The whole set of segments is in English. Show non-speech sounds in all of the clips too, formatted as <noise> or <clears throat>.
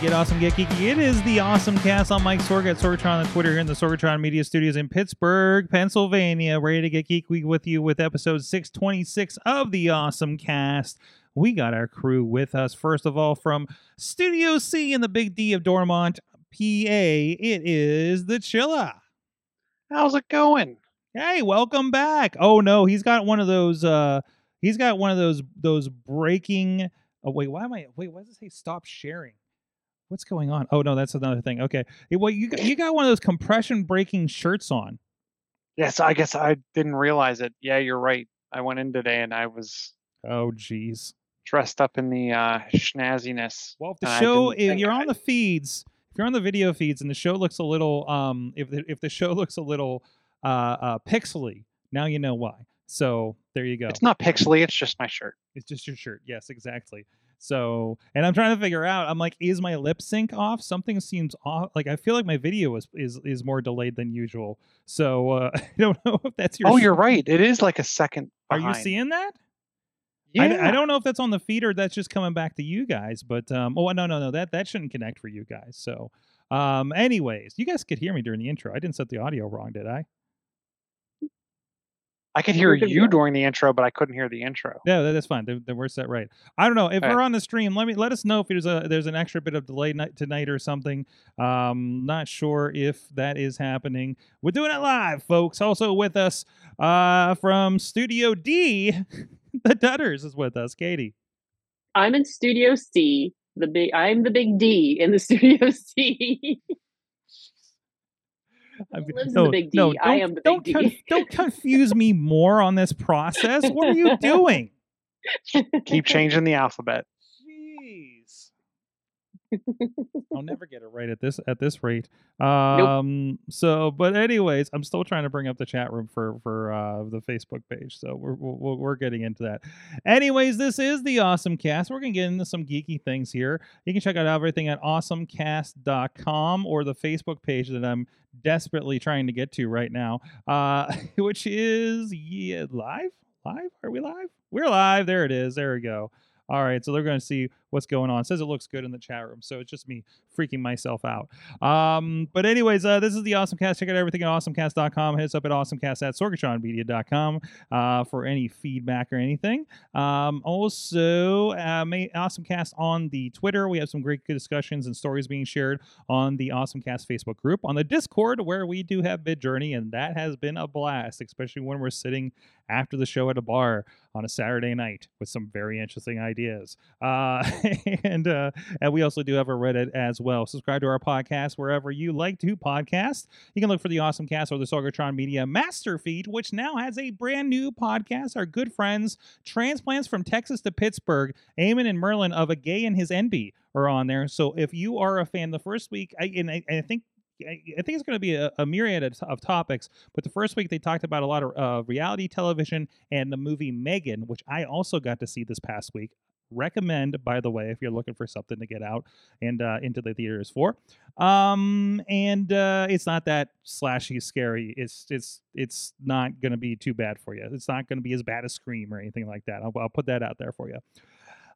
Get awesome, get geeky. It is the Awesome Cast. I'm Mike Sorg at Sorgatron on Twitter here in the Sorgatron Media Studios in Pittsburgh, Pennsylvania. Ready to get geeky with you with episode 626 of the Awesome Cast. We got our crew with us. First of all, from Studio C in the Big D of Dormont, PA, it is the Chilla. How's it going? Hey, welcome back. Oh no, he's got one of those. uh He's got one of those those breaking. Oh wait, why am I? Wait, why does it say stop sharing? What's going on? Oh no, that's another thing. Okay, well you got, you got one of those compression breaking shirts on. Yes, I guess I didn't realize it. Yeah, you're right. I went in today and I was Oh geez dressed up in the uh, schnazziness. Well, if the show, if you're I- on the feeds, if you're on the video feeds, and the show looks a little, um, if the, if the show <laughs> looks a little, uh, uh, pixely, now you know why. So there you go. It's not pixely. It's just my shirt. It's just your shirt. Yes, exactly. So, and I'm trying to figure out. I'm like, is my lip sync off? Something seems off. Like I feel like my video is is is more delayed than usual. So uh, <laughs> I don't know if that's your. oh, you're right. It is like a second. Are you seeing that? Yeah. I I, don't know if that's on the feed or that's just coming back to you guys. But um, oh no no no that that shouldn't connect for you guys. So um, anyways, you guys could hear me during the intro. I didn't set the audio wrong, did I? I could hear You're good, you yeah. during the intro, but I couldn't hear the intro. Yeah, that's fine. Then, then we're set right. I don't know if Okay. we're on the stream. Let me let us know if there's a there's an extra bit of delay night tonight or something. Um, not sure if that is happening. We're doing it live, folks. Also with us, uh, from Studio D, <laughs> the Dutters is with us. Katie. I'm in Studio C. The big I'm the big D in the <laughs> Studio C. <laughs> I'm- Who lives in the big D? No, I don't- am the don't big con- D. don't <laughs> confuse me more on this process. What are you doing? <laughs> Keep changing the alphabet. I'll <laughs> never get it right at this at this rate. Um so but anyways, I'm still trying to bring up the chat room for for uh the Facebook page. So we're we're, we're getting into that. Anyways, this is the Awesome Cast. We're going to get into some geeky things here. You can check out everything at awesomecast.com or the Facebook page that I'm desperately trying to get to right now. Uh <laughs> which is yeah, live? Live? Are we live? We're live. There it is. There we go. All right, so they're going to see what's going on. It says it looks good in the chat room, so it's just me freaking myself out. Um, but anyways, uh, this is the Awesome Cast. Check out everything at awesomecast.com. Hit us up at awesomecast at sorgatronmedia.com uh, for any feedback or anything. Um, also, uh, Awesomecast on the Twitter. We have some great discussions and stories being shared on the Awesomecast Facebook group. On the Discord, where we do have Midjourney, and that has been a blast, especially when we're sitting after the show at a bar on a Saturday night with some very interesting ideas. Uh, <laughs> <laughs> and uh, and we also do have a Reddit as well. Subscribe to our podcast wherever you like to podcast. You can look for the Awesome Cast or the Sorgatron Media Master Feed, which now has a brand new podcast. Our good friends, transplants from Texas to Pittsburgh, Eamon and Merlin of A Gay and His Envy are on there. So if you are a fan, the first week, I, and I, I think I think it's going to be a, a myriad of, of topics. But the first week they talked about a lot of uh, reality television and the movie Megan, which I also got to see this past week. Recommend, by the way, if you're looking for something to get out and uh, into the theaters for. Um, and uh, it's not that slashy, scary. It's it's it's not going to be too bad for you. It's not going to be as bad as Scream or anything like that. I'll, I'll put that out there for you.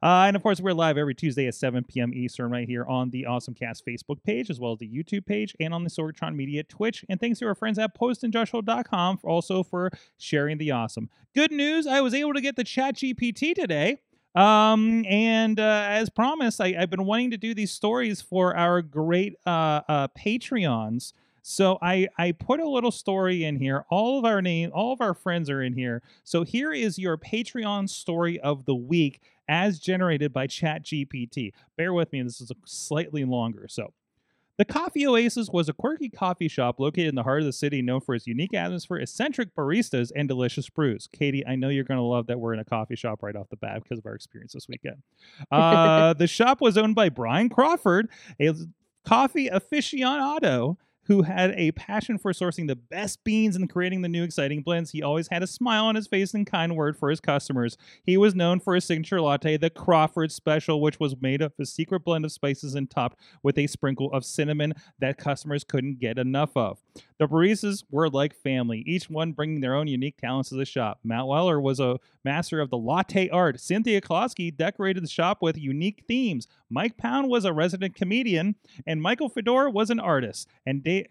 Uh, and of course, we're live every Tuesday at 7 p.m. Eastern right here on the Awesome Cast Facebook page, as well as the YouTube page and on the Sorgatron Media Twitch. And thanks to our friends at postandjoshua.com also for sharing the awesome. Good news, I was able to get the chat GPT today. Um, and uh, as promised, I, I've been wanting to do these stories for our great uh, uh, Patreons. So I I put a little story in here. All of our name, all of our friends are in here. So here is your Patreon story of the week as generated by ChatGPT. Bear with me, this is slightly longer. So The Coffee Oasis was a quirky coffee shop located in the heart of the city known for its unique atmosphere, eccentric baristas, and delicious brews. Katie, I know you're going to love that we're in a coffee shop right off the bat because of our experience this weekend. <laughs> Uh, the shop was owned by Brian Crawford, a coffee aficionado who had a passion for sourcing the best beans and creating the new exciting blends. He always had a smile on his face and kind word for his customers. He was known for his signature latte, the Crawford Special, which was made of a secret blend of spices and topped with a sprinkle of cinnamon that customers couldn't get enough of. The baristas were like family, each one bringing their own unique talents to the shop. Matt Weller was a master of the latte art. Cynthia Klosky decorated the shop with unique themes. Mike Pound was a resident comedian, and Michael Fedor was an artist. And Dave,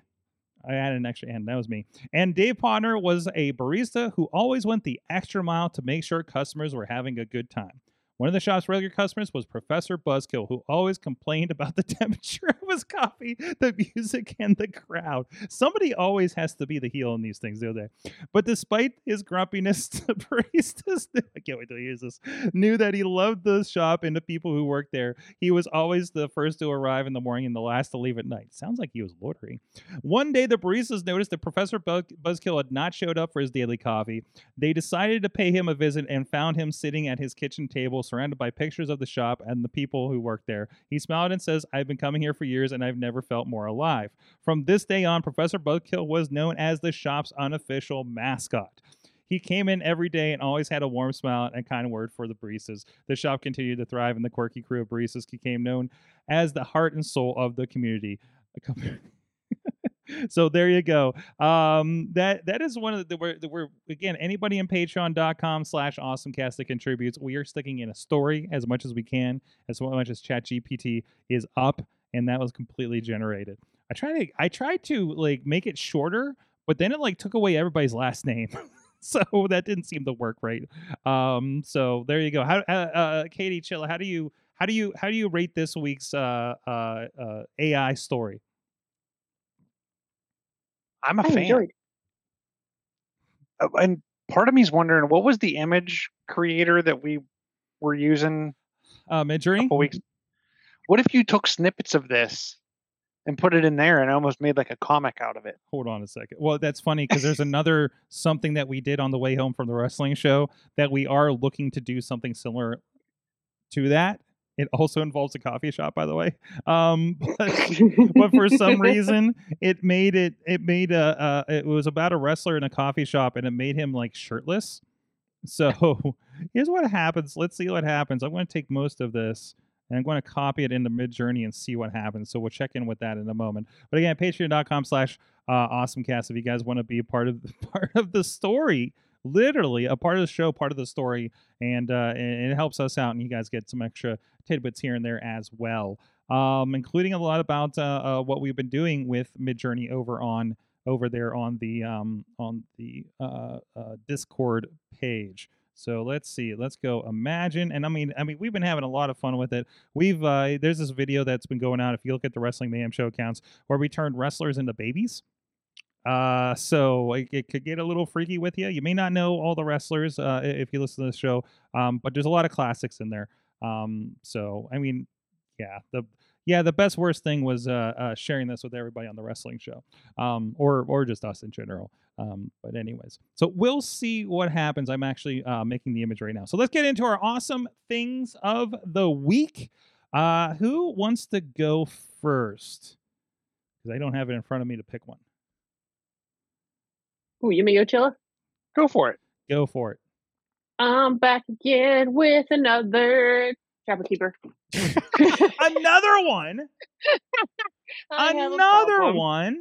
I added an extra and that was me. And Dave Potter was a barista who always went the extra mile to make sure customers were having a good time. One of the shop's regular customers was Professor Buzzkill, who always complained about the <laughs> temperature of his coffee, the music, and the crowd. Somebody always has to be the heel in these things, don't they? But despite his grumpiness, <laughs> the baristas, <laughs> I can't wait to use this, knew that he loved the shop and the people who worked there. He was always the first to arrive in the morning and the last to leave at night. Sounds like he was loitering. One day, the baristas noticed that Professor Buzzkill had not showed up for his daily coffee. They decided to pay him a visit and found him sitting at his kitchen table surrounded by pictures of the shop and the people who work there. He smiled and says, I've been coming here for years and I've never felt more alive. From this day on, Professor Buzzkill was known as the shop's unofficial mascot. He came in every day and always had a warm smile and kind word for the baristas. The shop continued to thrive, and the quirky crew of baristas became known as the heart and soul of the community. So there you go. Um, that that is one of the we're, we're again anybody in Patreon.com slash AwesomeCast that contributes. We are sticking in a story as much as we can, as much as ChatGPT is up, and that was completely generated. I tried to I tried to like make it shorter, but then it like took away everybody's last name. <laughs> so that didn't seem to work right. Um, so there you go. How, uh, uh, Katie Chilla, how do you how do you how do you rate this week's uh, uh, uh AI story? I'm a I fan. enjoyed. Uh, And part of me is wondering what was the image creator that we were using Uh, a couple weeks? What if you took snippets of this and put it in there and almost made like a comic out of it? Hold on a second. Well, that's funny because there's <laughs> another something that we did on the way home from the wrestling show that we are looking to do something similar to that. It also involves a coffee shop, by the way. Um, <laughs> but, <laughs> but for some reason, it made it. It made a. Uh, it was about a wrestler in a coffee shop, and it made him like shirtless. So <laughs> here's what happens. Let's see what happens. I'm going to take most of this and I'm going to copy it into Midjourney and see what happens. So we'll check in with that in a moment. But again, patreon.com slash uh, awesomecast if you guys want to be a part of part of the story, literally a part of the show, part of the story, and uh, and it helps us out, and you guys get some extra tidbits here and there as well, um, including a lot about uh, uh, what we've been doing with Midjourney over on over there on the um, on the uh, uh, Discord page. So let's see. Let's go. Imagine, and I mean, I mean, we've been having a lot of fun with it. We've uh, there's this video that's been going out. If you look at the Wrestling Mayhem show accounts, where we turned wrestlers into babies. Uh, so it, it could get a little freaky with you. You may not know all the wrestlers uh, if you listen to the show, um, but there's a lot of classics in there. Um, so I mean, yeah, the yeah, the best worst thing was uh, uh, sharing this with everybody on the wrestling show, um, or or just us in general. Um, but anyways, so we'll see what happens. I'm actually uh, making the image right now. So let's get into our awesome things of the week. Uh, who wants to go first? Because I don't have it in front of me to pick one. Ooh, you may go chilla. Go for it. Go for it. I'm back again with another Trapper Keeper. <laughs> Another one. <laughs> I have a Another one.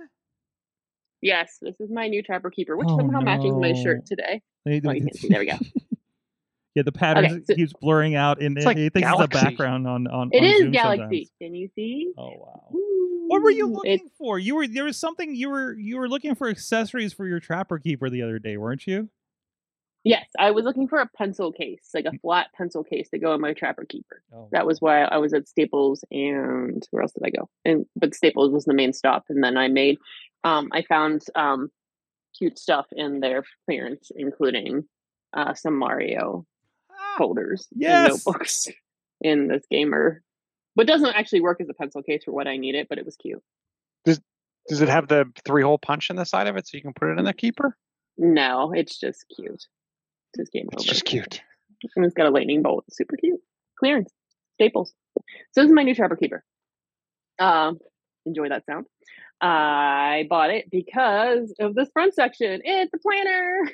Yes, this is my new Trapper Keeper, which Oh, somehow matches my shirt today. They- Oh, you can't see. There we go. <laughs> yeah, the pattern so- keeps blurring out, and It's it, like it thinks it's Galaxy. a background on on. It on is Zoom Galaxy. sometimes. Can you see? Oh wow. What were you looking It's for? You were there was something you were you were looking for accessories for your trapper keeper the other day, weren't you? yes, I was looking for a pencil case, like a flat pencil case to go in my Trapper Keeper. Oh, That was why I was at Staples and where else did I go? And but Staples was the main stop, and then I made, um, I found um, cute stuff in their clearance, including uh, some Mario Ah, folders yes! and notebooks in this gamer, but doesn't actually work as a pencil case for what I need it, but it was cute. Does does it have the three hole punch in the side of it so you can put it in the keeper? No, it's just cute. Just game It's over. just cute. And it's got a lightning bolt. Super cute. Clearance. Staples. So this is my new Trapper Keeper. Um, enjoy that sound. I bought it because of this front section. It's a planner.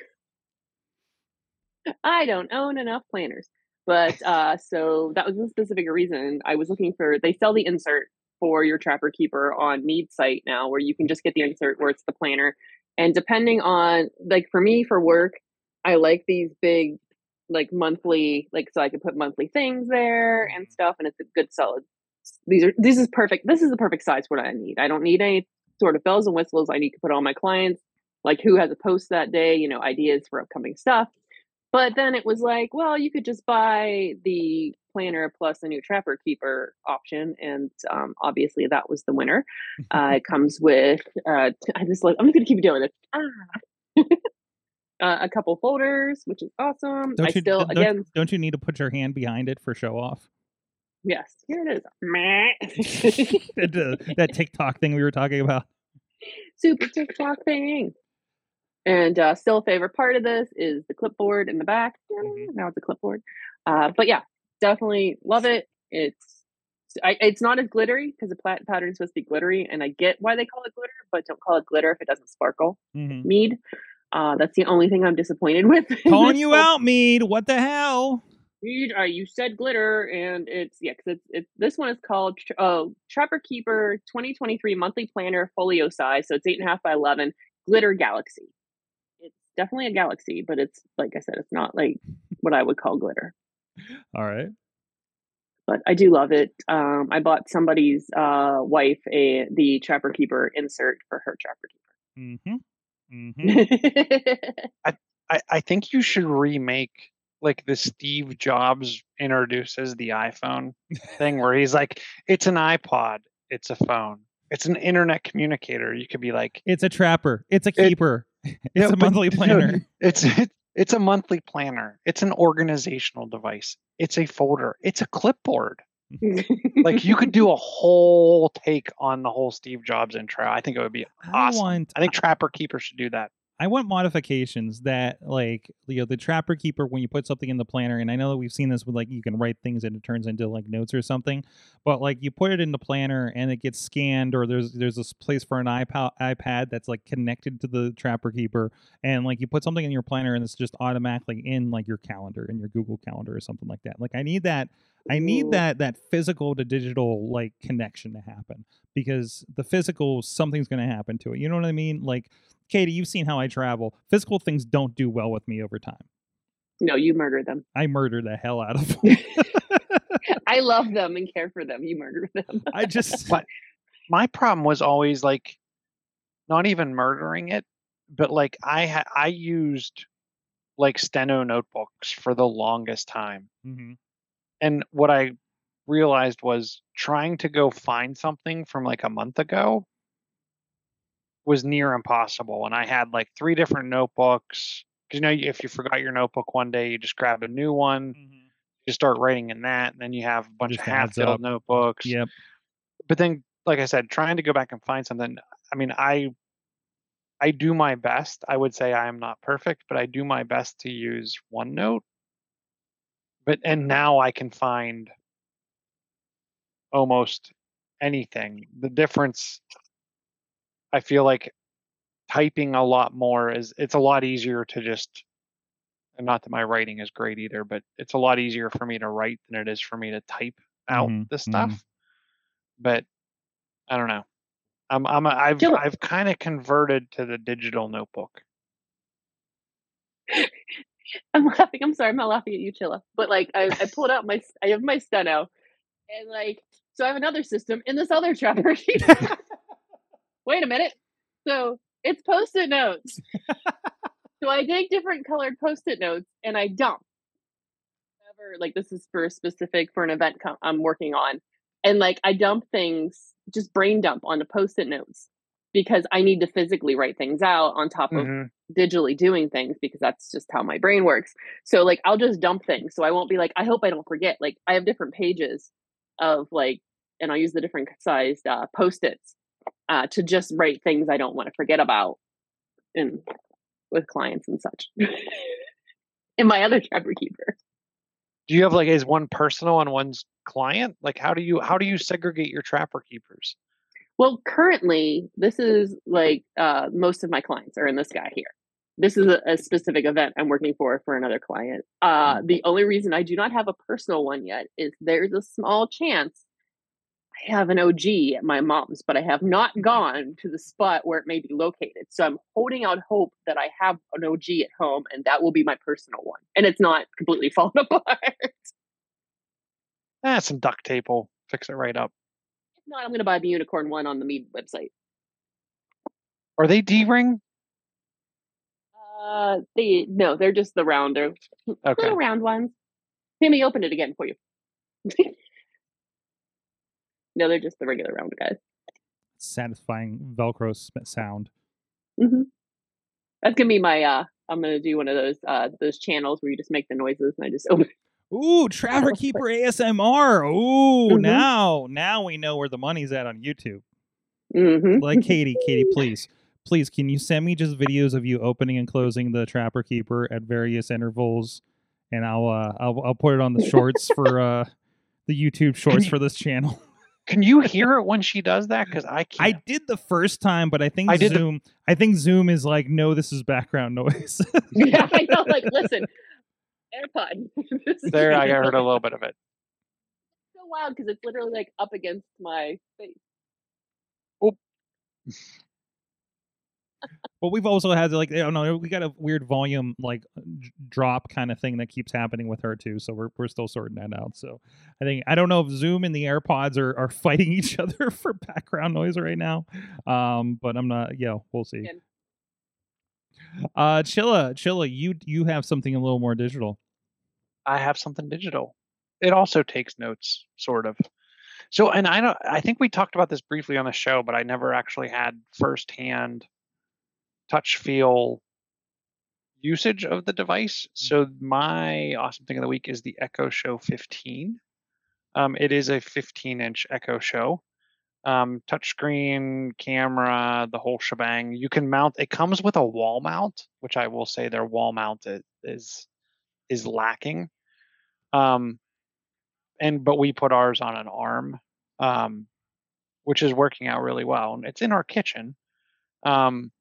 I don't own enough planners. But uh, so that was a specific reason. I was looking for they sell the insert for your Trapper Keeper on Mead site now, where you can just get the insert where it's the planner. And depending on like for me for work, I like these big like monthly like so I could put monthly things there and stuff, and it's a good solid. These are this is perfect. This is the perfect size for what I need. I don't need any sort of bells and whistles. I need to put all my clients, like who has a post that day, you know, ideas for upcoming stuff. But then it was like, well, you could just buy the planner plus a new trapper keeper option, and um, obviously that was the winner. Uh, it comes with uh, t- I just like I'm just gonna keep doing it. Ah. <laughs> uh, a couple folders, which is awesome. Don't I you still don't, again don't you need to put your hand behind it for show off? yes, here it is. <laughs> <laughs> That, uh, that TikTok thing we were talking about. super TikTok thing. And uh, still, a favorite part of this is the clipboard in the back. Mhm. Now it's a clipboard. Uh, but yeah, definitely love it. It's I, it's not as glittery because the plat pattern is supposed to be glittery, and I get why they call it glitter, but don't call it glitter if it doesn't sparkle. Mhm. Mead. Uh, that's the only thing I'm disappointed <laughs> with. Calling you whole- out, Mead. What the hell? Mead, uh, you said glitter, and it's yeah, because it's, it's this one is called oh Trapper Keeper 2023 monthly planner folio size, so it's eight and a half by eleven. Glitter Galaxy. It's definitely a galaxy, but it's like I said, it's not like what I would call glitter. All right. But I do love it. Um, I bought somebody's uh, wife a the Trapper Keeper insert for her Trapper Mm-hmm. Mm-hmm. Keeper. I, I think you should remake like the Steve Jobs introduces the iPhone thing where he's like, it's an iPod, it's a phone, it's an internet communicator. You could be like, It's a trapper. It's a It- keeper. <laughs> It's Yeah, a but- monthly <laughs> no, planner. it's it, it's a monthly planner. It's an organizational device. It's a folder. It's a clipboard. <laughs> Like you could do a whole take on the whole Steve Jobs intro. I think it would be I awesome. want I think Trapper Keeper should do that. I want modifications that like you know the trapper keeper when you put something in the planner and I know that we've seen this with like you can write things and it turns into like notes or something but like you put it in the planner and it gets scanned or there's there's this place for an iPad iPad that's like connected to the trapper keeper and like you put something in your planner and it's just automatically in like your calendar in your Google calendar or something like that like I need that I need that that physical to digital like connection to happen because the physical something's going to happen to it. You know what I mean? Like Katie, you've seen how I travel. Physical things don't do well with me over time. no, you murder them. I murder the hell out of <laughs> them. I love them and care for them. You murder them. <laughs> I just <laughs> But- my problem was always like not even murdering it but like i ha- i used like steno notebooks for the longest time Mhm. and what i realized was trying to go find something from like a month ago was near impossible and i had like three different notebooks because you know if you forgot your notebook one day you just grab a new one mm-hmm. you start writing in that and then you have a bunch Just of adds half-filled notebooks. Yep. but then like i said trying to go back and find something i mean i i do my best i would say i am not perfect but i do my best to use onenote. But and now i can find almost anything. The difference i feel like typing a lot more is it's a lot easier to just and not that my writing is great either but it's a lot easier for me to write than it is for me to type out Mhm, the mhm. stuff but i don't know i'm i'm a, i've Jill- i've kind of converted to the digital notebook <laughs> I'm laughing. I'm sorry. I'm not laughing at you, Chilla. But like, I, I pulled out my, I have my steno, and like, so I have another system in this other <laughs> trapper. <laughs> Wait a minute. So it's post-it notes. so I take different colored post-it notes and I dump. Whatever, like this is for a specific for an event com- I'm working on, and like I dump things, just brain dump onto post-it notes because I need to physically write things out on top of Mhm. digitally doing things because that's just how my brain works. So like I'll just dump things. So I won't be like, I hope I don't forget. Like I have different pages of like, and I'll use the different sized uh, post-its uh, to just write things I don't want to forget about and with clients and such. <laughs> in my other trapper keeper. Do you have like is one personal and one's client? Like how do you how do you segregate your trapper keepers? Well, currently, this is like uh, most of my clients are in this guy here. This is a, a specific event I'm working for for another client. Uh, the only reason I do not have a personal one yet is there's a small chance I have an OG at my mom's, but I have not gone to the spot where it may be located. So I'm holding out hope that I have an OG at home and that will be my personal one. And it's not completely <laughs> falling apart. Ah, some duct tape will fix it right up. If not, I'm going to buy the unicorn one on the Mead website. Are they D ring? Uh, they no, they're just the rounder, Okay. little round ones. Let me open it again for you. <laughs> no, they're just the regular round guys. Satisfying Velcro sound. hmm That's gonna be my. uh I'm gonna do one of those uh those channels where you just make the noises and I just open. <laughs> Ooh, Trapper <laughs> Keeper ASMR. Ooh, Mhm. now now we know where the money's at on YouTube. Mm-hmm. Like <laughs> Katie, Katie, please, please, can you send me just videos of you opening and closing the Trapper Keeper at various intervals, and I'll uh, I'll I'll put it on the shorts for uh the YouTube shorts for this channel. Can you hear it when she does that? Because I I can't. I did the first time, but I think I did the- Zoom. I think Zoom is like, no, this is background noise. <laughs> yeah, I know. Like, <laughs> listen, AirPod. <laughs> There, I heard a little bit of it. So wild because it's literally like up against my face. But we've also had like I don't know, we got a weird volume like drop kind of thing that keeps happening with her too. So we're we're still sorting that out. So I think I don't know if Zoom and the AirPods are, are fighting <laughs> each other for background noise right now. Um, but I'm not. Yeah, we'll see. Again. Uh, Chilla, Chilla, you you have something a little more digital. I have something digital. It also takes notes, sort of. So, and I don't. I think we talked about this briefly on the show, but I never actually had firsthand touch feel usage of the device. So, my awesome thing of the week is the Echo Show 15. Um, it is a 15 inch Echo Show. Um, touchscreen, camera, the whole shebang. You can mount. It comes with a wall mount, which I will say their wall mount is is lacking. Um, and but we put ours on an arm, um, which is working out really well. And it's in our kitchen. Um,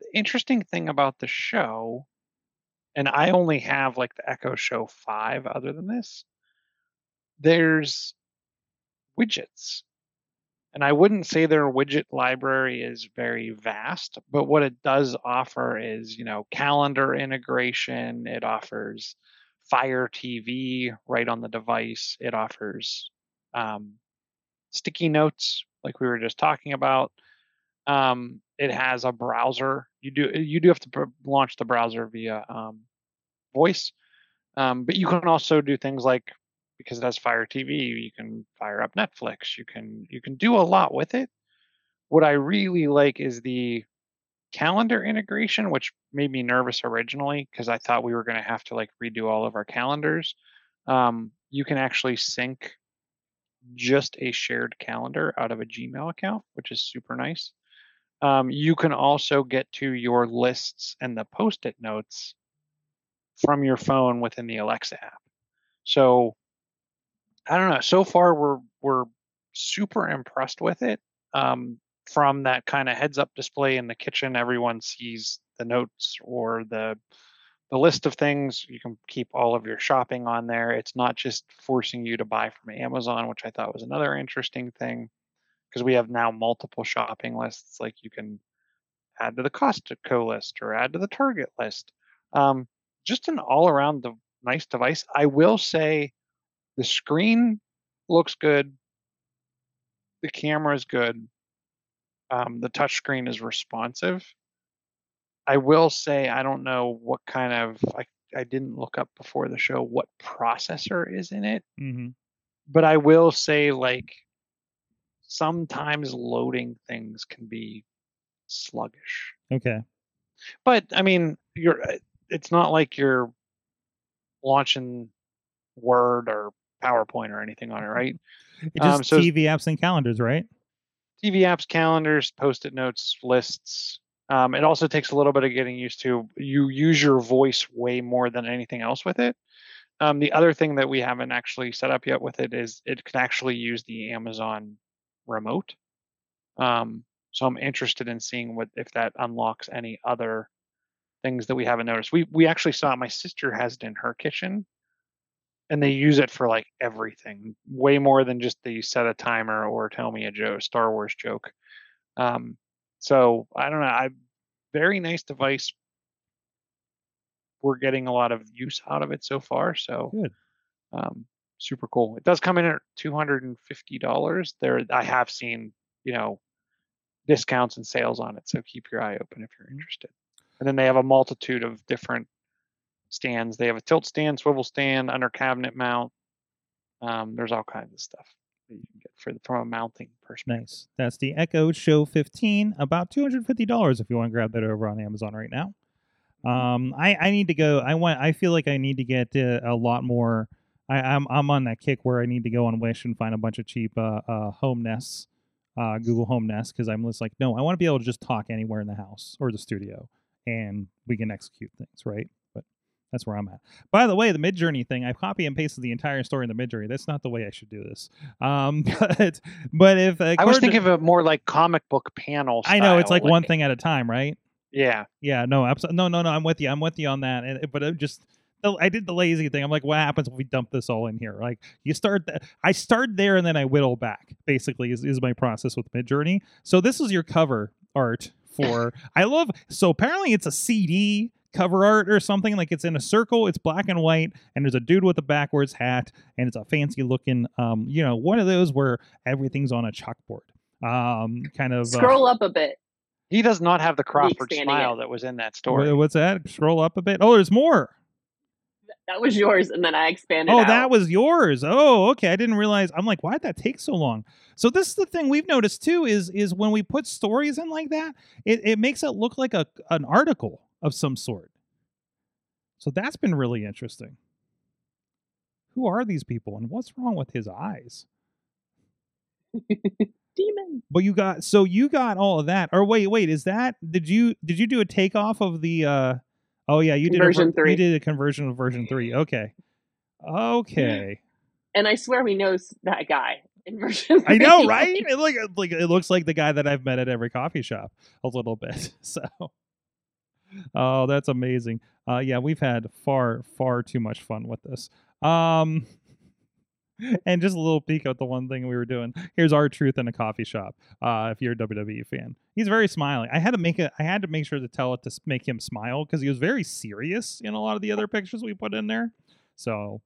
the interesting thing about the show, and I only have like the Echo Show 5 other than this, there's widgets. And I wouldn't say their widget library is very vast, but what it does offer is, you know, calendar integration. It offers Fire TV right on the device. It offers um, sticky notes, like we were just talking about. Um, it has a browser. You do you do have to pr- launch the browser via um, voice, um, but you can also do things like because it has Fire TV, you can fire up Netflix. You can you can do a lot with it. What I really like is the calendar integration, which made me nervous originally because I thought we were going to have to like redo all of our calendars. Um, you can actually sync just a shared calendar out of a Gmail account, which is super nice. Um, you can also get to your lists and the post it notes from your phone within the Alexa app. So I don't know. So far, we're we're super impressed with it. Um, from that kind of heads up display in the kitchen, everyone sees the notes or the the list of things. You can keep all of your shopping on there. It's not just forcing you to buy from Amazon, which I thought was another interesting thing because we have now multiple shopping lists. Like you can add to the Costco list or add to the Target list. Um, just an all around the nice device. I will say the screen looks good. The camera is good. Um, the touch screen is responsive. I will say I don't know what kind of I, I didn't look up before the show what processor is in it, hmm but I will say like sometimes loading things can be sluggish. Okay. But I mean, you're uh, it's not like you're launching Word or PowerPoint or anything on it, right? It just Um, so- TV apps and calendars, right? TV apps, calendars, post-it notes, lists. Um, it also takes a little bit of getting used to. You use your voice way more than anything else with it. Um, the other thing that we haven't actually set up yet with it is it can actually use the Amazon remote. Um, so I'm interested in seeing what if that unlocks any other things that we haven't noticed. We we actually saw my sister has it in her kitchen, and they use it for like everything, way more than just the set a timer or tell me a joke, Star Wars joke. Um, so I don't know. I very nice device. We're getting a lot of use out of it so far. So Good. um, super cool. It does come in at two hundred and fifty dollars. There, I have seen you know discounts and sales on it. So keep your eye open if you're interested. And then they have a multitude of different stands. They have a tilt stand, swivel stand, under cabinet mount. Um, there's all kinds of stuff that you can get for from a mounting perspective. Nice. That's the Echo Show 15. About $250 if you want to grab that over on Amazon right now. Um, I, I need to go. I want. I feel like I need to get uh, a lot more. I, I'm I'm on that kick where I need to go on Wish and find a bunch of cheap uh, uh, home nests, uh, Google Home Nest, because I'm just like, no, I want to be able to just talk anywhere in the house or the studio, and we can execute things, right? But that's where I'm at. By the way, the Mid Journey thing, I copy and pasted the entire story in the Mid Journey. That's not the way I should do this. Um, <laughs> but but if uh, I was thinking to- of it more like comic book panel. I know it's style, like one thing at a time, right? Yeah, Yeah, no, absolutely. No, no, no. I'm with you. I'm with you on that. And, but it just, the- I did the lazy thing. I'm like, what happens if we dump this all in here? Like, you start. Th- I start there and then I whittle back. Basically, is is my process with Midjourney. So this is your cover art for. I love. So apparently it's a CD cover art or something like it's in a circle it's black and white and there's a dude with a backwards hat and it's a fancy looking um you know one of those where everything's on a chalkboard um kind of uh, Scroll up a bit. he does not have the Crawford expanding smile it. that was in that story. what's that scroll up a bit oh there's more That was yours, and then I expanded. Oh, out. that was yours. Oh, okay. I didn't realize. I'm like, why'd that take so long? So this is the thing we've noticed too is is when we put stories in like that, it, it makes it look like a an article of some sort. So that's been really interesting. Who are these people and what's wrong with his eyes? <laughs> demon. But you got so you got all of that. Or wait, wait, is that did you did you do a takeoff of the uh oh yeah, you did a, Version ver- three. You did a conversion of version three. Okay. Okay. And I swear we know that guy in <laughs> version. I know, right? It like like it looks like the guy that I've met at every coffee shop a little bit. <laughs> So, oh, that's amazing. Uh, yeah, we've had far far too much fun with this. Um, <laughs> and just a little peek at the one thing we were doing. Here's R-Truth in a coffee shop. Uh, if you're a WWE fan, he's very smiling. I had to make it. I had to make sure to tell it to make him smile because he was very serious in a lot of the other pictures we put in there. So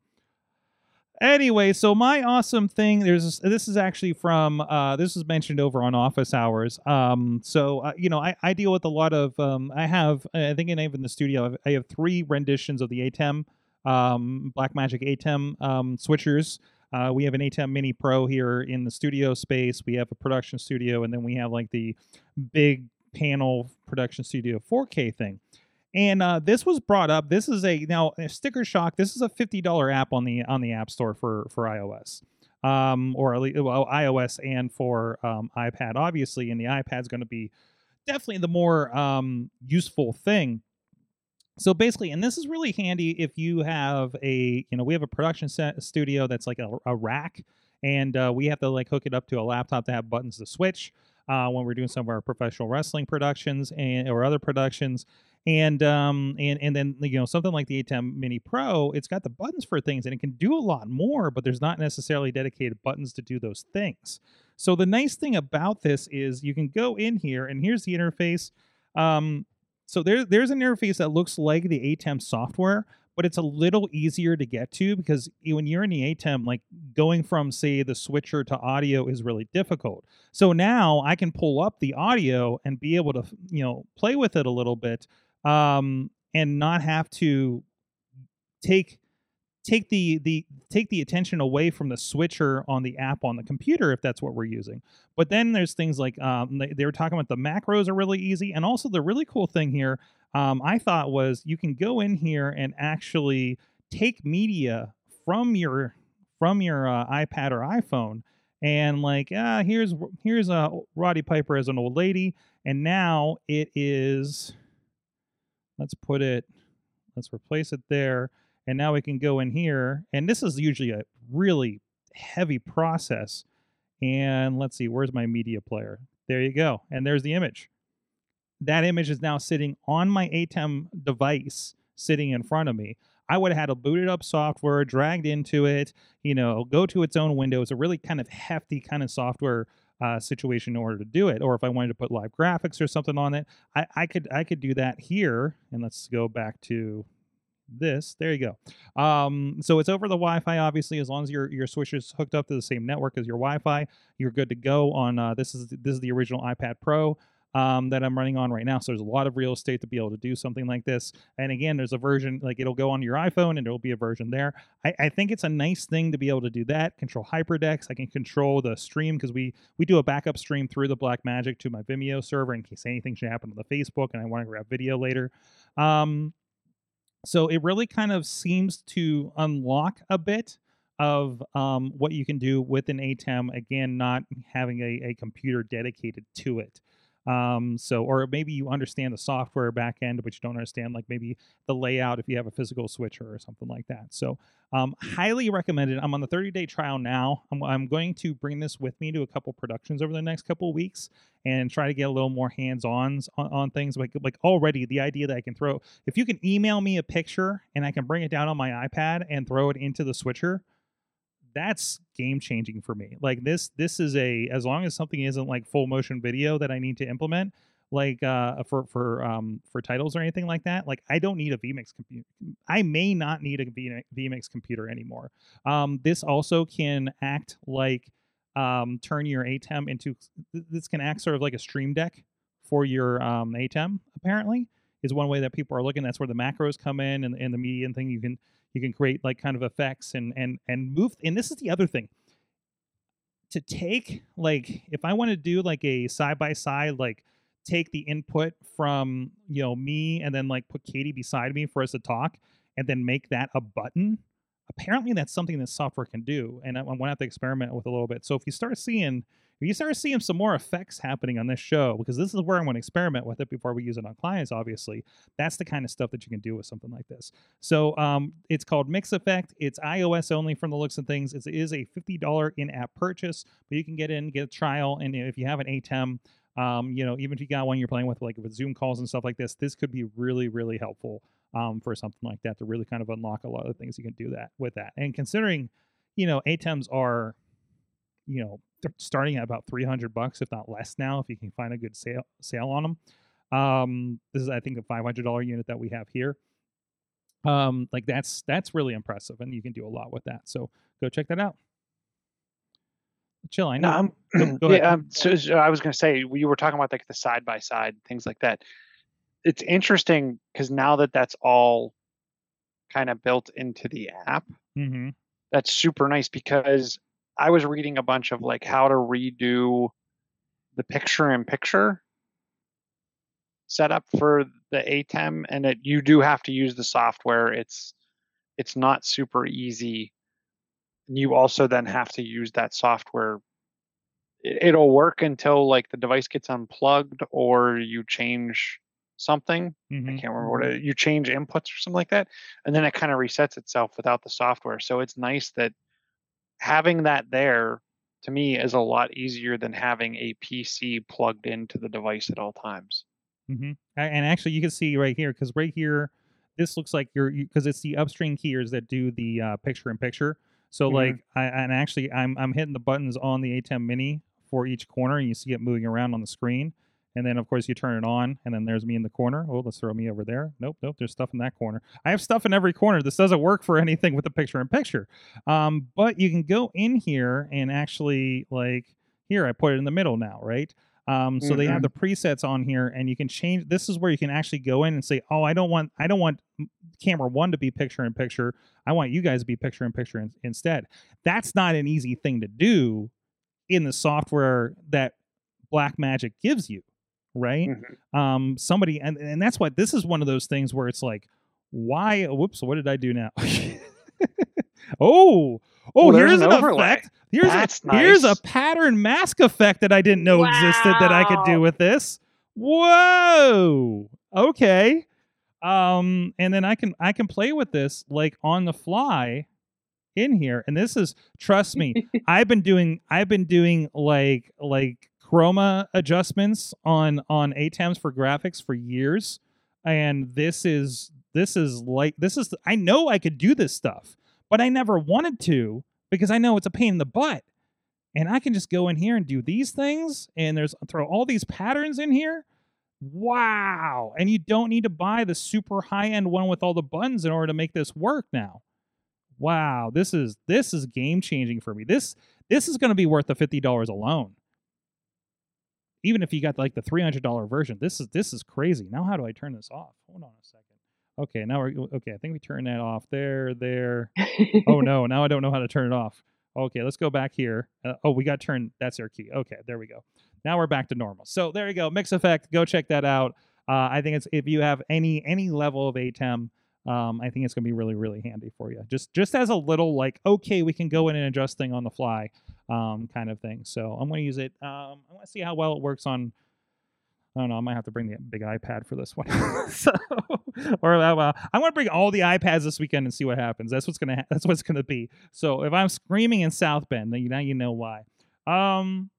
Anyway, so my awesome thing there's this, is actually from uh, this was mentioned over on office hours. Um, so uh, you know I, I deal with a lot of um, I have I think in even the studio I have three renditions of the ATEM um, Blackmagic ATEM um, switchers. Uh, we have an ATEM Mini Pro here in the studio space. We have a production studio, and then we have like the big panel production studio 4K thing. And uh, this was brought up. This is a now sticker shock. This is a fifty dollar app on the on the App Store for for iOS, um, or at least well, iOS and for um, iPad. Obviously, and the iPad's going to be definitely the more um, useful thing. So basically, and this is really handy if you have a you know we have a production set studio that's like a, a rack, and uh, we have to like hook it up to a laptop to have buttons to switch. Uh, when we're doing some of our professional wrestling productions and or other productions, and um and and then you know something like the ATEM Mini Pro, it's got the buttons for things and it can do a lot more, but there's not necessarily dedicated buttons to do those things. So the nice thing about this is you can go in here and here's the interface. Um, so there's there's an interface that looks like the ATEM software, but it's a little easier to get to because when you're in the ATEM, like going from say the switcher to audio is really difficult. So now I can pull up the audio and be able to you know play with it a little bit um, and not have to take take the the take the attention away from the switcher on the app on the computer if that's what we're using. But then there's things like um, they, they were talking about the macros are really easy, and also the really cool thing here um, I thought was you can go in here and actually take media from your from your uh, iPad or iPhone and like ah here's here's a Roddy Piper as an old lady, and now it is. Let's put it. Let's replace it there, and now we can go in here, and this is usually a really heavy process. And let's see, where's my media player? There you go, and there's the image. That image is now sitting on my ATEM device, sitting in front of me. I would have had a booted up software dragged into it, you know, go to its own window. It's a really kind of hefty kind of software uh, situation in order to do it. Or if I wanted to put live graphics or something on it, I, I could I could do that here. And let's go back to this. There you go. Um, so it's over the Wi-Fi, obviously, as long as your your switch is hooked up to the same network as your Wi-Fi, you're good to go. On uh, this is this is the original iPad Pro um, that I'm running on right now. So there's a lot of real estate to be able to do something like this. And again, there's a version like it'll go on your iPhone and there'll be a version there. I, I think it's a nice thing to be able to do that. Control HyperDeck. I can control the stream because we we do a backup stream through the Blackmagic to my Vimeo server in case anything should happen on the Facebook and I want to grab video later. Um, so it really kind of seems to unlock a bit of um, what you can do with an ATEM. Again, not having a, a computer dedicated to it. Um, so, or maybe you understand the software backend, but you don't understand like maybe the layout if you have a physical switcher or something like that. So, um, highly recommended. I'm on the 30 day trial now. I'm, I'm, going to bring this with me to a couple productions over the next couple weeks and try to get a little more hands on, on things. Like, like already the idea that I can throw, if you can email me a picture and I can bring it down on my iPad and throw it into the switcher, that's game changing for me. Like this this is a as long as something isn't like full motion video that I need to implement like uh for for um for titles or anything like that like i don't need a vmix computer i may not need a vmix computer anymore um this also can act like um turn your atem into this can act sort of like a stream deck for your um atem apparently is one way that people are looking that's where the macros come in and, and the median thing you can you can create like kind of effects and and and move and this is the other thing. To take like if i want to do like a side by side like take the input from you know me and then like put katie beside me for us to talk and then make that a button apparently that's something that software can do and i'm going to have to experiment with a little bit. So if you start seeing you start seeing some more effects happening on this show because this is where I'm going to experiment with it before we use it on clients. Obviously, that's the kind of stuff that you can do with something like this. So um, it's called Mix Effect. It's iOS only from the looks of things. It is a fifty dollar in-app purchase, but you can get in, get a trial, and if you have an ATEM. Um, you know, even if you got one you're playing with, like with Zoom calls and stuff like this, this could be really, really helpful um, for something like that to really kind of unlock a lot of things you can do that with that. And considering, you know, ATEMs are, you know, starting at about 300 bucks, if not less now, if you can find a good sale sale on them. Um, this is, I think, a $500 unit that we have here. Um, like that's that's really impressive, and you can do a lot with that. So go check that out. Chill. I know. Um, go, <clears throat> go yeah. Um, so, so I was going to say you were talking about like the side by side things like that. It's interesting because now that that's all kind of built into the app, mm-hmm. that's super nice because I was reading a bunch of like how to redo the picture in picture setup for the ATEM, and it you do have to use the software. It's it's not super easy. You also then have to use that software. It'll work until like the device gets unplugged or you change something. Mm-hmm. I can't remember what it, you change inputs or something like that, and then it kind of resets itself without the software. So it's nice that having that there to me is a lot easier than having a PC plugged into the device at all times. Mm-hmm. And actually, you can see right here because right here, this looks like you're because you, it's the upstream keyers that do the uh, picture in picture. So mm-hmm. like, I and actually, I'm I'm hitting the buttons on the ATEM Mini for each corner, and you see it moving around on the screen. And then, of course, you turn it on, and then there's me in the corner. Oh, let's throw me over there. Nope, nope, there's stuff in that corner. I have stuff in every corner. This doesn't work for <laughs> anything with the picture in picture. Um, but you can go in here and actually, like, here, I put it in the middle now, right? Um, so mm-hmm. they have mm-hmm. the presets on here, and you can change. This is where you can actually go in and say, "Oh, I don't want, I don't want camera one to be picture in picture. I want you guys to be picture in picture in, instead." That's not an easy thing to do in the software that Blackmagic gives you right? Mm-hmm. Um, somebody, and and that's why this is one of those things where it's like, why? Whoops, what did I do now? <laughs> oh, Oh, there's here's an an, effect. Here's That's a here's a pattern mask effect that I didn't know existed that I could do with this. Whoa. Okay. Um, and then I can I can play with this like on the fly in here. And this is trust me, <laughs> I've been doing I've been doing like like chroma adjustments on on ATEMs for graphics for years. And this is this is like this is I know I could do this stuff, but I never wanted to because I know it's a pain in the butt. And I can just go in here and do these things and there's throw all these patterns in here. Wow. And you don't need to buy the super high-end one with all the buttons in order to make this work now. Wow, this is this is game changing for me. This this is going to be worth the $50 alone. Even if you got like the $300 version. This is this is crazy. Now how do I turn this off? Hold on a second. Okay, now we're okay, I think we turn that off. There there. <laughs> oh no, now I don't know how to turn it off. Okay, let's go back here. Uh, oh, we got turned. That's our key. Okay, there we go. Now we're back to normal. So there you go. Mix effect. Go check that out. Uh, I think it's if you have any any level of ATEM, um, I think it's gonna be really really handy for you. Just just as a little like okay, we can go in and adjust thing on the fly, um, kind of thing. So I'm gonna use it. Um, I want to see how well it works on. I don't know. I might have to bring the big iPad for this one. <laughs> so, or uh, I'm gonna bring all the iPads this weekend and see what happens. That's what's gonna. Ha- <laughs> that's what's gonna be. So if I'm screaming in South Bend, then you now you know why. Um.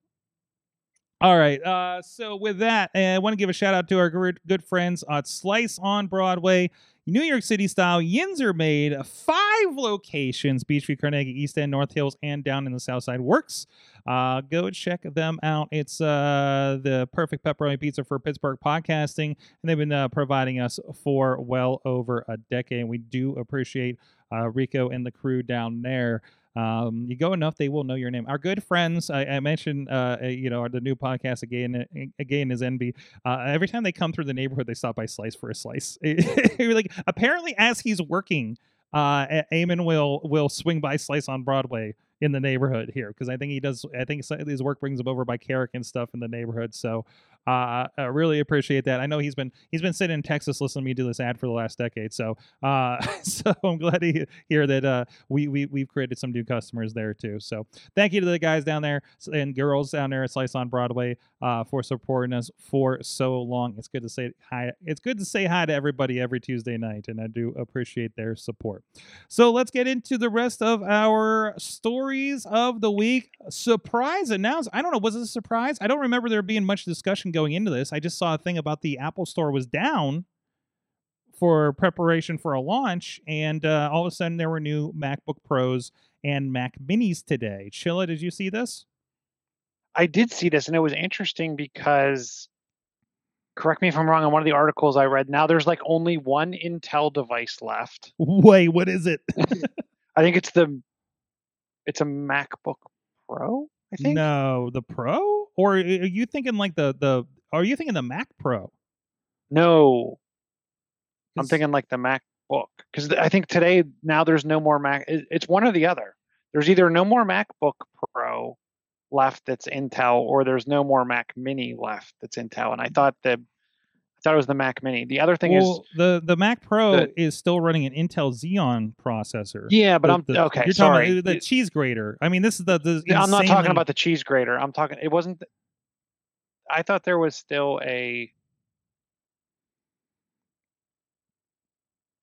All right. Uh. So with that, uh, I want to give a shout out to our good, friends at Slice on Broadway. New York City style Yinzer made five locations Beechview, Carnegie, East End, North Hills, and down in the South Side Works. Uh, go check them out. It's uh, the perfect pepperoni pizza for Pittsburgh podcasting, and they've been uh, providing us for well over a decade. We do appreciate uh, Rico and the crew down there. Um, you go enough, they will know your name. Our good friends, I, I mentioned, uh, you know, the new podcast again, again is Envy. Uh, every time they come through the neighborhood, they stop by Slice for a slice. <laughs> like apparently, as he's working, uh, Eamon will will swing by Slice on Broadway in the neighborhood here because I think he does. I think his work brings him over by Carrick and stuff in the neighborhood. So uh, I really appreciate that. I know he's been he's been sitting in Texas listening to me do this ad for the last decade. So uh, <laughs> so I'm glad to hear that uh, we we we've created some new customers there too. So thank you to the guys down there and girls down there at Slice on Broadway uh, for supporting us for so long. It's good to say hi. It's good to say hi to everybody every Tuesday night, and I do appreciate their support. So let's get into the rest of our stories of the week. Surprise announcement. I don't know. Was it a surprise? I don't remember there being much discussion going into this. I just saw a thing about the Apple Store was down for preparation for a launch, and uh, all of a sudden there were new MacBook Pros and Mac Minis today. Chilla, did you see this? I did see this, and it was interesting because, correct me if I'm wrong, on one of the articles I read, now there's like only one Intel device left. Wait, what is it? <laughs> I think it's the, it's a MacBook Pro. I think. No, the Pro, or eh, are you thinking like the the? Are you thinking the Mac Pro? No, I'm thinking like the MacBook because I think today now there's no more Mac. It's one or the other. There's either no more MacBook Pro left that's Intel, or there's no more Mac Mini left that's Intel. And I thought that I thought it was the Mac Mini. The other thing well, the the Mac Pro the- is still running an Intel Xeon processor. yeah, but I'm the- okay. You're sorry, talking about the cheese grater. I mean, this is the the. I'm not talking about the cheese grater. I'm talking. It wasn't. I thought there was still a.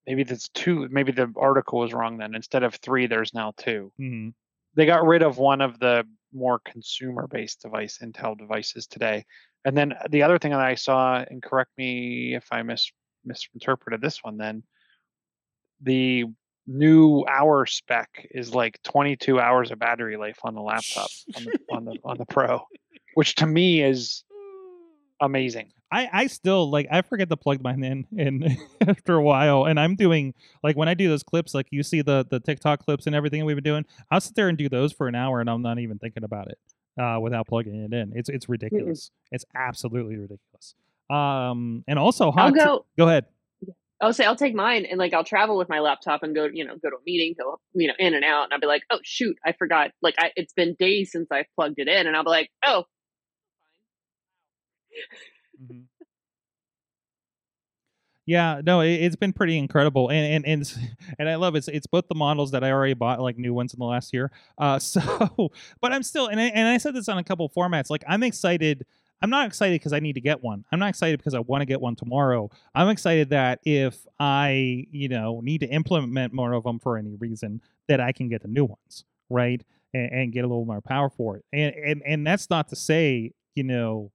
Maybe that's two. Maybe the article was wrong then. Instead of three, there's now two. Mhm. They got rid of one of the more consumer-based device Intel devices today. And then uh, the other thing that I saw, and correct me if I mis misinterpreted this one, then the new hour spec is like 22 hours of battery life on the laptop on the on the, on the <laughs> Pro, which to me is amazing. I, I still like I forget to plug mine in in <laughs> after a while and I'm doing like when I do those clips like you see the the TikTok clips and everything we've been doing I'll sit there and do those for an hour and I'm not even thinking about it uh, without plugging it in. It's it's ridiculous. It's absolutely ridiculous. Um and also I'll hot t- go. go ahead. I'll say I'll take mine and like I'll travel with my laptop and go, you know, go to a meeting, go, you know, in and out, and I'll be like, oh shoot, I forgot. Like I, it's been days since I've plugged it in, and I'll be like, oh, Mhm. Yeah, no, it, it's been pretty incredible, and and and <laughs> and I love it. It's, it's both the models that I already bought, like new ones in the last year. Uh, <laughs> so, but I'm still, and I, and I said this on a couple formats. Like, I'm excited. I'm not excited because I need to get one. I'm not excited because I want to get one tomorrow. I'm excited that if I, you know, need to implement more of them for any reason, that I can get the new ones, right, and, and get a little more power for it. And and and that's not to say, you know,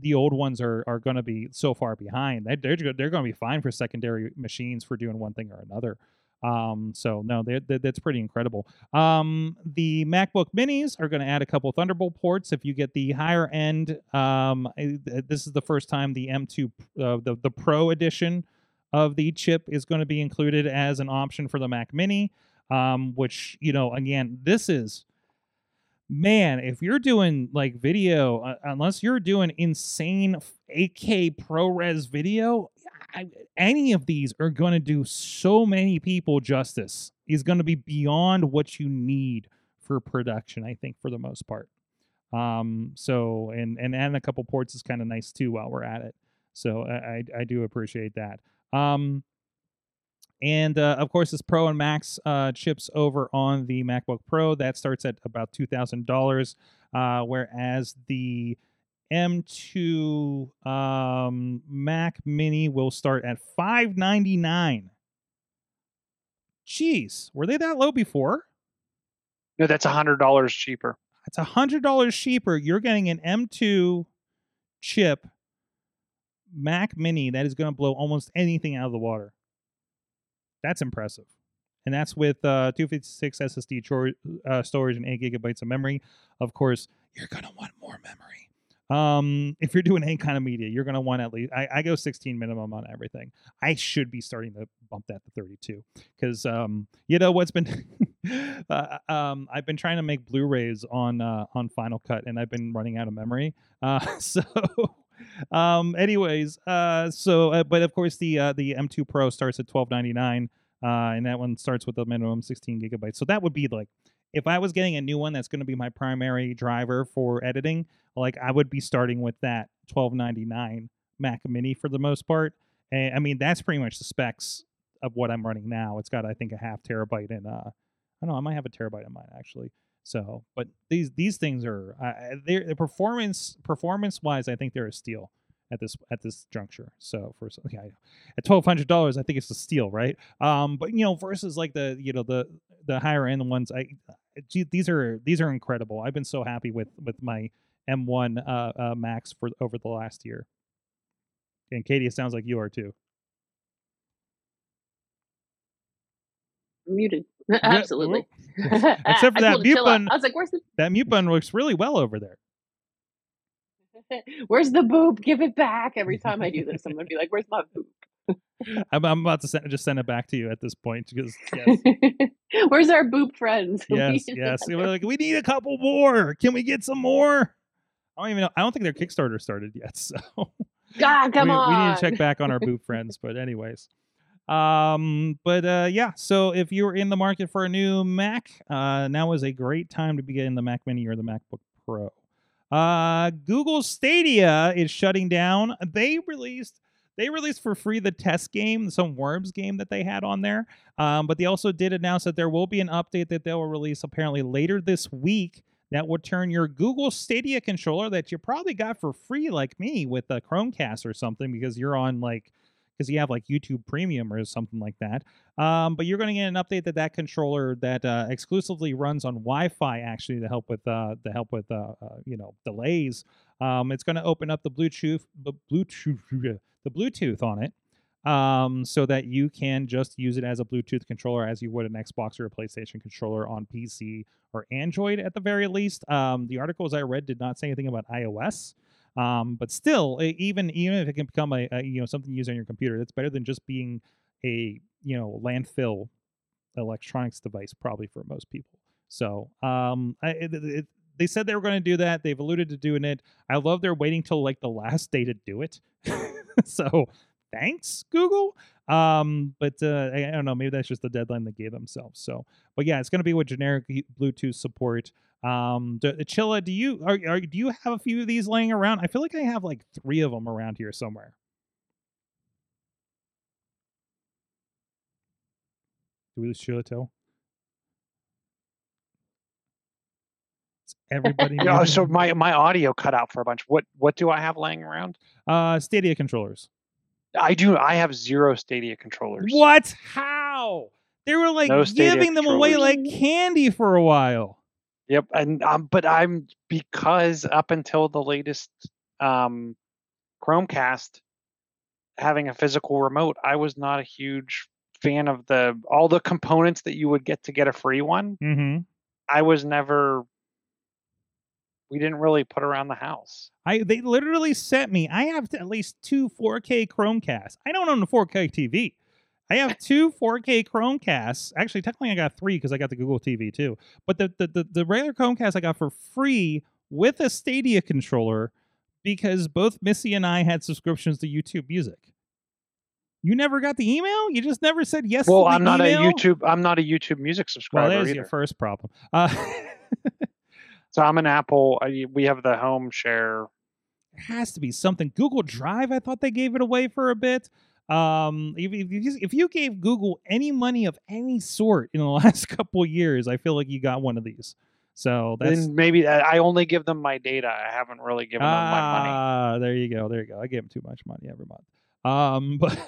the old ones are are going to be so far behind. They, they're they're going to be fine for secondary machines for doing one thing or another. Um, so no, they're, they're- that's pretty incredible. Um, the MacBook Minis are going to add a couple Thunderbolt ports. If you get the higher end, um, this is the first time the M2 uh, the the Pro edition of the chip is going to be included as an option for the Mac Mini. Um, which you know, again, this is man, if you're doing like video, uh, unless you're doing insane 8K ProRes video, I, any of these are going to do so many people justice. Is going to be beyond what you need for production, I think, for the most part. Um, so and and adding a couple ports is kind of nice too while we're at it. So I I, I do appreciate that. Um, and uh, of course, this Pro and Max uh, chips over on the MacBook Pro that starts at about two thousand dollars, uh, whereas the M2 um, Mac Mini will start at 599. Jeez, were they that low before? No, that's a hundred dollars cheaper. It's a hundred dollars cheaper. You're getting an M2 chip Mac Mini that is going to blow almost anything out of the water. That's impressive, and that's with uh, 256 SSD chor- uh, storage and eight gigabytes of memory. Of course, you're going to want more memory. Um, if you're doing any kind of media, you're going to want at least. I, I go 16 minimum on everything. I should be starting to bump that to 32 because um, you know what's been. <laughs> uh, um, I've been trying to make Blu-rays on uh, on Final Cut, and I've been running out of memory. Uh, <laughs> so, um, anyways, uh, so uh, but of course the uh, the M2 Pro starts at 12.99, uh, and that one starts with a minimum 16 gigabytes. So that would be like if I was getting a new one that's going to be my primary driver for editing, like I would be starting with that 12.99 Mac Mini for the most part. And I mean that's pretty much the specs of what I'm running now. It's got I think a half terabyte in uh I don't know, I might have a terabyte in mine actually. So, but these these things are uh, they're performance performance wise, I think they're a steal at this at this juncture. So for yeah, at twelve hundred dollars, I think it's a steal, right? Um, but you know, versus like the you know the the higher end ones, I gee, these are these are incredible. I've been so happy with with my M1 uh, uh Max for over the last year. And Katie, it sounds like you are too. Muted. <laughs> Absolutely. <laughs> <laughs> Except for that mute button. I was like, "Where's the That mute button works really well over there. Where's the boob? Give it back." Every time I do this, I'm gonna be like, "Where's my boob? I'm, I'm about to send, just send it back to you at this point because yes, Where's our boob friends? We yes, need yes. We're like, we need a couple more. Can we get some more? I don't even know. I don't think their Kickstarter started yet, so ah, God, come we, on. we need to check back on our boot friends. But anyways, um, but uh, yeah. So if you're in the market for a new Mac, uh, now is a great time to be getting the Mac Mini or the MacBook Pro. Uh, Google Stadia is shutting down. They released they released for free the test game, some Worms game that they had on there. Um, but they also did announce that there will be an update that they will release apparently later this week that would turn your Google Stadia controller that you probably got for free, like me, with a Chromecast or something, because you're on like because you have like YouTube Premium or something like that. Um, but you're going to get an update that that controller that uh, exclusively runs on Wi-Fi actually to help with uh, to help with uh, uh, you know delays. Um, it's going to open up the Bluetooth the Bluetooth the Bluetooth on it. Um, so that you can just use it as a Bluetooth controller as you would an Xbox or a PlayStation controller on PC or Android at the very least. Um, the articles I read did not say anything about iOS. Um, but still, even even if it can become a, a you know something you use on your computer, that's better than just being a you know landfill electronics device probably for most people. So um, I, it, it, they said they were going to do that. They've alluded to doing it. I love they're waiting till like the last day to do it. <laughs> so thanks Google. Um, but uh, I, I, don't know. Maybe that's just the deadline they gave themselves. So, but yeah, it's going to be with generic Bluetooth support. Um, do, Chilla, do you are, are, do you have a few of these laying around? I feel like I have like three of them around here somewhere. Do we lose Chilla too? everybody <laughs> yeah. so my my audio cut out for a bunch what what do i have laying around uh stadia controllers I do. I have zero Stadia controllers. What? How? They were like No giving them away like candy for a while. Yep, and um, but I'm because up until the latest um, Chromecast having a physical remote, I was not a huge fan of the all the components that you would get to get a free one. Mm-hmm. I was never. We didn't really put around the house. I they literally sent me. I have at least two 4K Chromecasts. I don't own a 4K TV. I have two 4K Chromecasts. Actually, technically, I got three because I got the Google TV too. But the, the the the regular Chromecast I got for free with a Stadia controller because both Missy and I had subscriptions to YouTube Music. You never got the email. You just never said yes. Well, to the I'm not email? a YouTube. I'm not a YouTube Music Well, subscriber there's either. your first problem. Uh, <laughs> So I'm an Apple. I, we have the home share. there has to be something. Google Drive, I thought they gave it away for a bit. Um, if, if, you, if you gave Google any money of any sort in the <laughs> last couple years, I feel like you got one of these. So that's Then maybe I I only give them my data. I haven't really given them my money. ah, there you go, there you go. I gave them too much money every month. Um, <laughs> but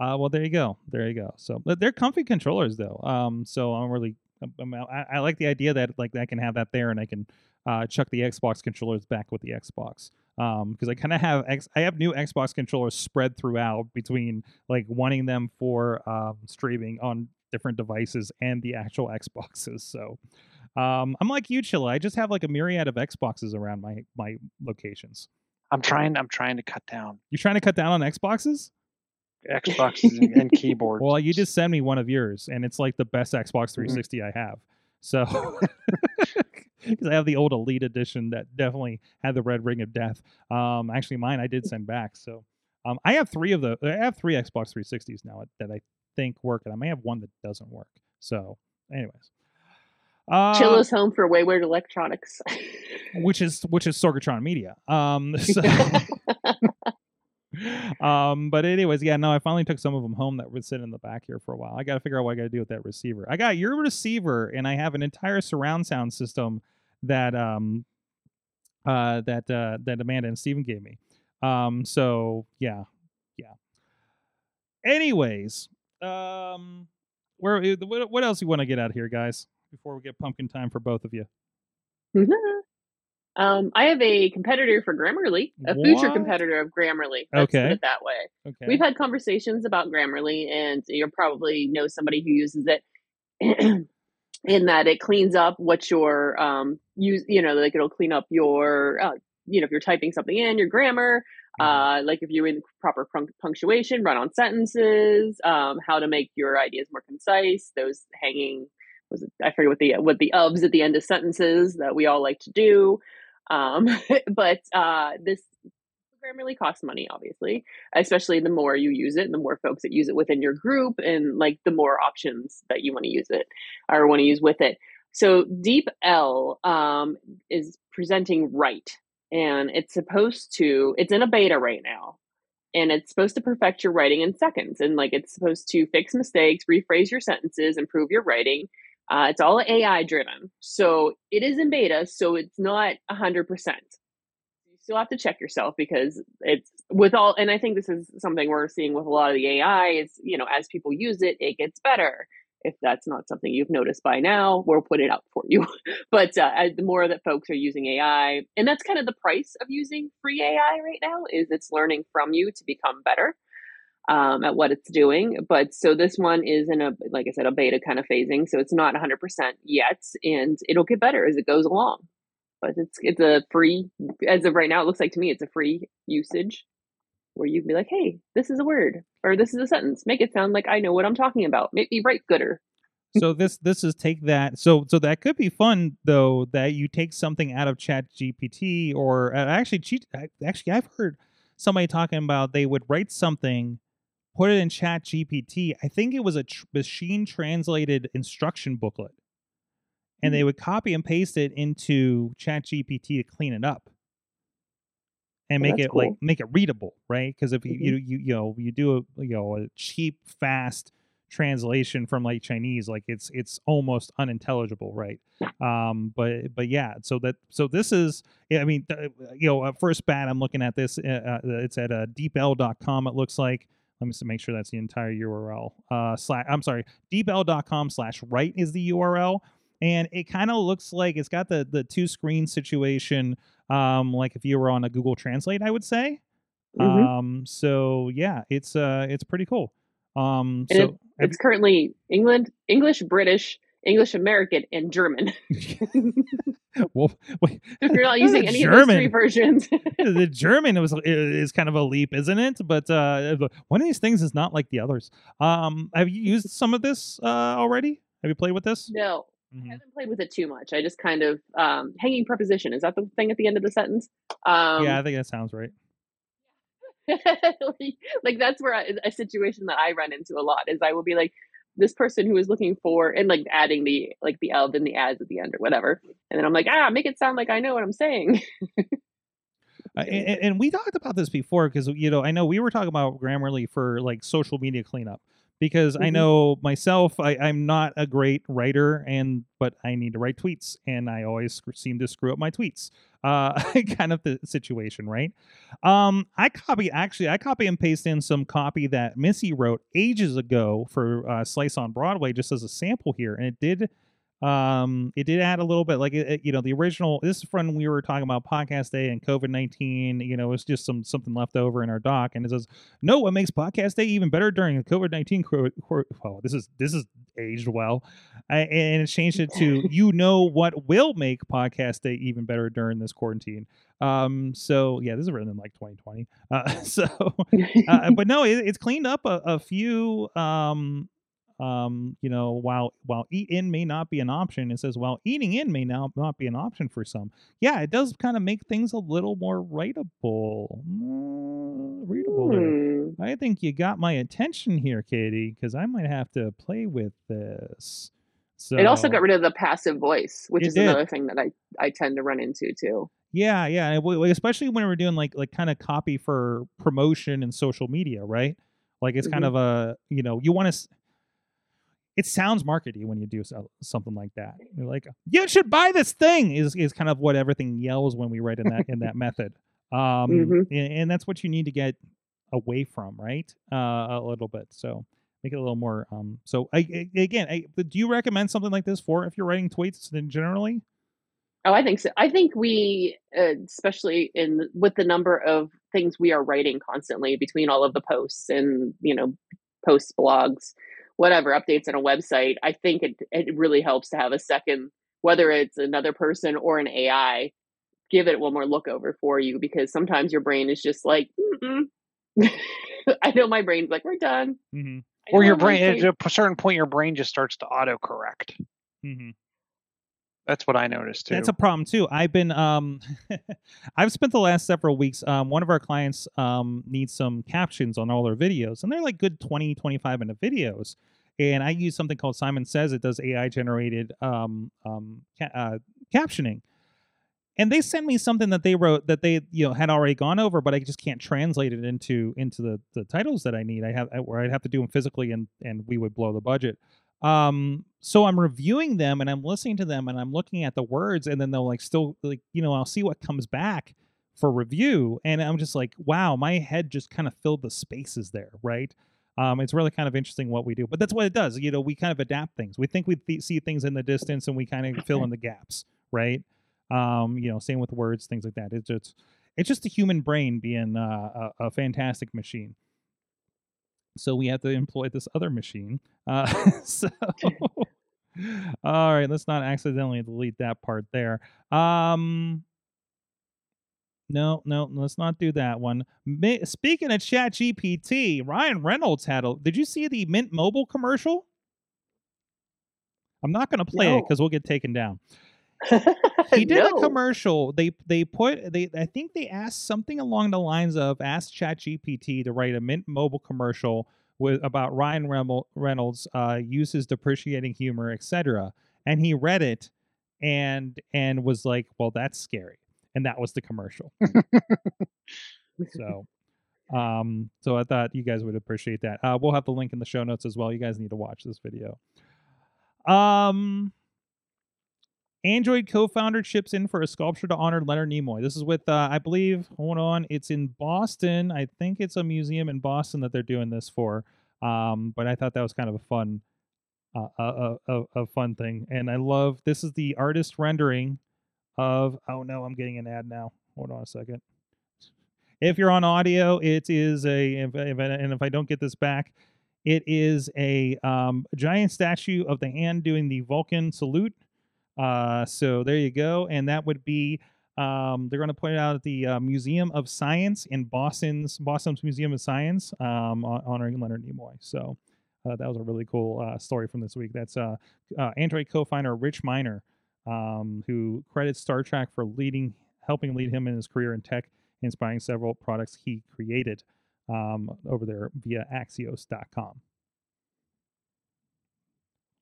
uh, well, there you go, there you go. So they're comfy controllers though. Um, so I'm really, I, I like the idea that like I can have that there and I can uh, chuck the Xbox controllers back with the Xbox. Um, because I kind of have X, I have new Xbox controllers spread throughout between like wanting them for um, streaming on different devices and the actual <laughs> Xboxes. So, um, I'm like you, Chilla. I just have like a myriad of Xboxes around my my locations. I'm trying. I'm trying to cut down You're trying to cut down on Xboxes? Xboxes and, and <laughs> keyboards. Well, you just send me one of yours, and it's like the best Mm-hmm. Xbox 360 I have. So, <laughs> <laughs> because I have the old Elite Edition that definitely had the red ring of death. Um, actually, mine I did send back. So, um, I have three of the. I have three Xbox 360s now that I think work, and I may have one that doesn't work. So, anyways, uh, Chilla's home for Wayward Electronics. which is which is Sorgatron Media. Um, so, <laughs> um, but anyways, yeah, no, I finally took some of them home that would sit in the back here for a while. I got to figure out what I got to do with that receiver. I got your receiver, and I have an entire surround sound system that um uh that uh that Amanda and Steven gave me. Um, so yeah, yeah. Anyways, um, where what, what else you want to get out here, guys? Before we get pumpkin time for both of you. <laughs> <laughs> um, I have a competitor for Grammarly, a future competitor of Grammarly. Okay. put it that way. Okay. We've had conversations about Grammarly, and you probably know somebody who uses it. <clears throat> in that it cleans up what your um use you know like it'll clean up your uh, you know if you're typing something in your grammar uh like if you're in proper punctuation run on sentences um how to make your ideas more concise those hanging was it, i forget what the what the ofs at the end of sentences that we all like to do um <laughs> but uh this Grammarly costs money, obviously, especially the more you use it, and the more folks that use it within your group, and like the more options that you want to use it or want to use with it. So Deep L um, is presenting right, and it's supposed to. It's in a beta right now, and it's supposed to perfect your writing in seconds, and like it's supposed to fix mistakes, rephrase your sentences, improve your writing. Uh, it's all AI driven, so it is in beta, so it's not hundred percent. You still have to check yourself because it's with all and i think this is something we're seeing with a lot of the ai is you know as people use it it gets better. If that's not something you've noticed by now we'll put it out for you. <laughs> But uh, the more that folks are using ai and that's kind of the price of using free ai right now is it's learning from you to become better um, at what it's doing but so this one is in a like i said a beta kind of phasing so it's not 100% yet and it'll get better as it goes along. But it's it's a free as of right now it looks like to me it's a free usage where you can be like hey this is a word or this is a sentence. Make it sound like i know what i'm talking about. Make me write gooder. So this this is take that so so that could be fun though that you take something out of chat gpt or uh, actually actually i've heard somebody talking about they would write something put it in chat gpt i think it was a tr- machine translated instruction booklet and they would copy and paste it into chat gpt to clean it up and Oh, make that's it like make it readable right because if you, Mhm. you you you know you do a you know a cheap fast translation from like Chinese, like it's it's almost unintelligible, right? Um, but but yeah, so that so this is, I mean, you know, at first bat, I'm looking at this. Uh, uh, it's at uh, deepl.com. It looks like. Let me make sure that's the entire URL. Uh, slash, I'm sorry, deepl.com slash right is the URL and it kind of looks like it's got the the two screen situation um like if you were on a google translate i would say mm-hmm. um so yeah it's uh it's pretty cool um and so it, it's currently england english british english american and german <laughs> <laughs> well wait, if you're not using any german, of those three versions <laughs> the german was is kind of a leap isn't it but uh one of these things is not like the others um have you used some of this uh already have you played with this no Mm-hmm. I haven't played with it too much. I just kind of um, hanging preposition. Is that the thing at the end of the sentence? Um, yeah, I think that sounds right. like, like, that's where I, a situation that I run into a lot is I will be like this person who is looking for and like adding the like the L and the ads at the end or whatever, and then I'm like ah make it sound like I know what I'm saying. Uh, <laughs> and, and, we talked about this before because you know I know we were talking about Grammarly for like social media cleanup because mm-hmm. I know myself I, I'm not a great writer and but I need to write tweets and I always sc- seem to screw up my tweets. Uh, <laughs> kind of the situation, right? Um, I copy actually I copy and paste in some copy that Missy wrote ages ago for uh, Slice on Broadway just as a sample here, and it did um it did add a little bit like it, you know the original this is from we were talking about podcast day and covid-19 you know it's just some something left over in our doc and it says no what makes podcast day even better during the covid-19 oh this is this is aged well I, and it changed it to <laughs> you know what will make podcast day even better during this quarantine. Um so yeah this is written in like 2020 uh <laughs> so uh, but no it, it's cleaned up a, a few um um, you know, while while eat in may not be an option, it says while eating in may now not be an option for some. Yeah, it does kind of make things a little more writable, mm, readable. Mm. I think you got my attention here, Katie, because I might have to play with this. So, it also got rid of the passive voice, which is did. another thing that I I tend to run into too. Yeah, yeah, especially when we're doing like like kind of copy for promotion and social media, right? Like it's mm-hmm. kind of a you know you want to it sounds markety when you do so, something like that. You're like, you should buy this thing is is kind of what everything yells when we write in that in that <laughs> method. Um, mm-hmm. and, and, that's what you need to get away from, right? Uh, a little bit. So make it a little more. Um, so I, I, again, I, do you recommend something like this for if you're writing tweets then generally? Oh, I think so. I think we, uh, especially in with the number of things we are writing constantly between all of the posts and you know posts, blogs, whatever updates on a website, I think it it really helps to have a second, whether it's another person or an AI, give it one more look over for you because sometimes your brain is just like, <laughs> I know my brain's like, we're done. Mm-hmm. Or your brain, at a certain point, your brain just starts to autocorrect. Mm-hmm. That's what I noticed too. That's a problem too. I've been um <laughs> I've spent the last several weeks um one of our clients um needs some captions on all their videos and they're like good 20 25 minute videos and I use something called Simon Says. It does AI generated um, um, ca- uh, captioning, and they sent me something that they wrote that they you know had already gone over, but I just can't translate it into into the the titles that I need. I have where I'd have to do them physically, and and we would blow the budget. Um, so I'm reviewing them and I'm listening to them and I'm looking at the words, and then they'll like still like you know I'll see what comes back for review, and I'm just like, wow, my head just kind of filled the spaces there, right? Um, it's really kind of interesting what we do, but that's what it does. You know, we kind of adapt things. We think we th- see things in the distance, and we kind of fill in the gaps, right? Um, you know, same with words, things like that. It's just, it's just the human brain being uh, a, a, fantastic machine. So we have to employ this other machine. Uh, <laughs> so, <laughs> all right, let's not accidentally delete that part there. Um, no, no, let's not do that one. Speaking of Chat GPT, Ryan Reynolds had a. Did you see the Mint Mobile commercial? I'm not going to play no. it because we'll get taken down. <laughs> he did no. a commercial. They they put they I think they asked something along the lines of ask ChatGPT to write a Mint Mobile commercial with about Ryan Reynolds uh, uses depreciating humor, etc. And he read it and and was like, "Well, that's scary." and that was the commercial. so, Um, so I thought you guys would appreciate that. Uh, we'll have the link in the show notes as well. You guys need to watch this video. Um, Android co-founder chips in for a sculpture to honor Leonard Nimoy. This is with, uh, I believe, hold on, it's in Boston. I think it's a museum in Boston that they're doing this for. Um, but I thought that was kind of a fun, uh, a, a, a fun thing. And I love this is the artist rendering of. Oh no, I'm getting an ad now. Hold on a second. If you're on audio, it is a, if, if, and if I don't get this back, it is a um, giant statue of the hand doing the Vulcan salute. Uh, so there you go, and that would be um, they're going to put it out at the uh, Museum of Science in Boston's Boston's Museum of Science, um, honoring Leonard Nimoy. So uh, that was a really cool uh, story from this week. That's uh, uh, Android co-founder Rich Miner, um, who credits Star Trek for leading, helping lead him in his career in tech, inspiring several products he created um, over there via Axios.com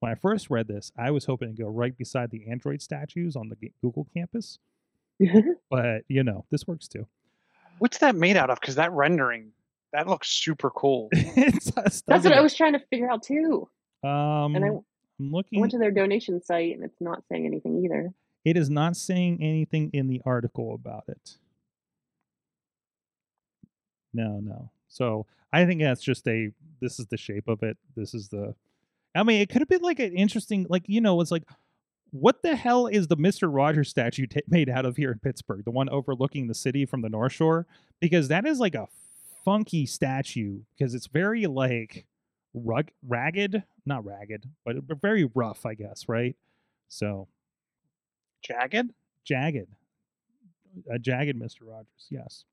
when I first read this, I was hoping to go right beside the Android statues on the Google campus. <laughs> but, you know, this works too. What's that made out of? Because that rendering, that looks super cool. <laughs> That's what I was trying to figure out too. Um, and I, I'm looking. I went to their donation site and it's not saying anything either. It is not saying anything in the article about it. No, no. So I think that's just a. This is the shape of it. This is the I mean, it could have been like an interesting, like you know, it's like, what the hell is the Mister Rogers statue t- made out of here in Pittsburgh? The one overlooking the city from the North Shore, because that is like a funky statue because it's very like rug ragged, not ragged, but uh, very rough, I guess, right? So jagged, jagged, a jagged Mister Rogers, yes.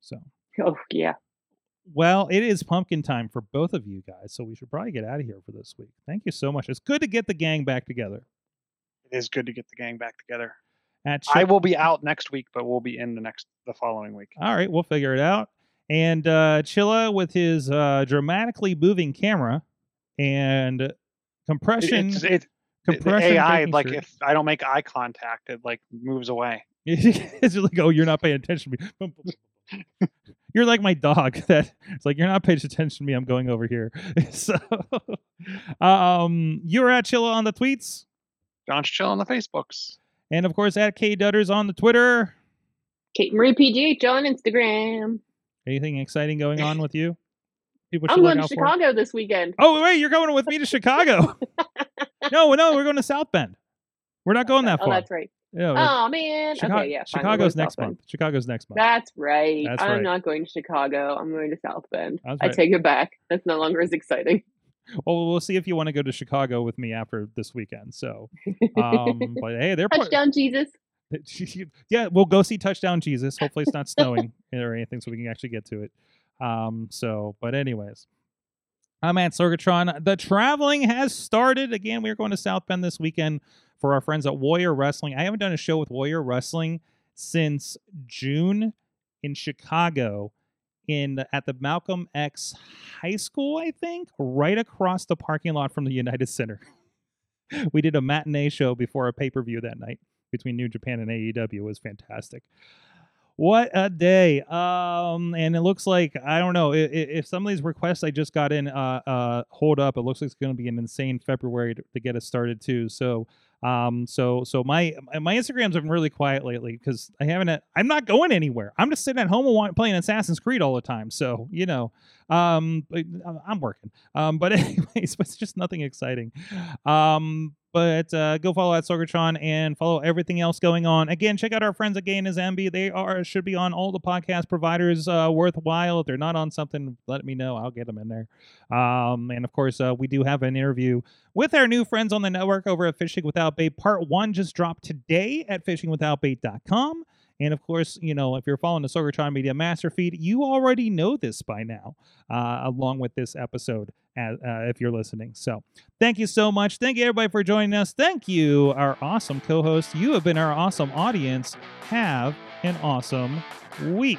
So <laughs> oh yeah, well, it is pumpkin time for both of you guys, so we should probably get out of here for this week. Thank you so much. It's good to get the gang back together. It is good to get the gang back together. At I will be out next week, but we'll be in the next the following week. All right, we'll figure it out. And uh, Chilla with his uh, dramatically moving camera and compression. It's, it's, compression AI, like sure. if I don't make eye contact, it like moves away. <laughs> it's like, oh, you're not paying attention to me. <laughs> <laughs> you're like my dog <laughs> that it's like you're not paying attention to me. I'm going over here. <laughs> so, um, you're at Chilla on the tweets. John's Chill on the Facebooks. And of course, at K Dutters on the Twitter. Kate Marie PGH on Instagram. Anything exciting going on with you? People <laughs> I'm going to Chicago for? this weekend. Oh wait, you're going with me to Chicago? no, no, we're going to South Bend. We're not going that oh, far. Oh, that's right. Yeah, oh man. Chicago, okay, yeah. Chicago's next month. Chicago's next month. That's right. That's I'm right. not going to Chicago. I'm going to South Bend. Right. I take it back. That's no longer as exciting. <laughs> Well, we'll see if you want to go to Chicago with me after this weekend. So, um, <laughs> but hey, they're touchdown Jesus. <laughs> yeah, we'll go see touchdown Jesus. Hopefully, it's not snowing or anything, so we can actually get to it. Um, so, but anyways, I'm at Sorgatron. The traveling has started again. We are going to South Bend this weekend for our friends at Warrior Wrestling. I haven't done a show with Warrior Wrestling since June in Chicago in at the Malcolm X High School, I think, right across the parking lot from the United Center. <laughs> we did a matinee show before a pay-per-view that night between New Japan and AEW. It was fantastic. What a day! Um, and it looks like I don't know if, if some of these requests I just got in uh, uh, hold up. It looks like it's going to be an insane February to, to get us started too. So um, so so my my Instagrams have been really quiet lately because I haven't. I'm not going anywhere. I'm just sitting at home playing Assassin's Creed all the time. So you know, um, uh, I'm working. Um, but <laughs> anyways, it's just nothing exciting. Um, but uh, go follow at Sorgatron and follow everything else going on. Again, check out our friends at Gay and Zambi. They are should be on all the podcast providers uh, worthwhile. If they're not on something, let me know. I'll get them in there. Um, and of course, uh, we do have an interview with our new friends on the network over at Fishing Without Bait. Part one just dropped today at fishingwithoutbait.com. And of course, you know, if you're following the Sorgatron Media Master feed, you already know this by now, uh, along with this episode, as, uh, if you're listening. So thank you so much. Thank you, everybody, for joining us. Thank you, our awesome co host. You have been our awesome audience. Have an awesome week.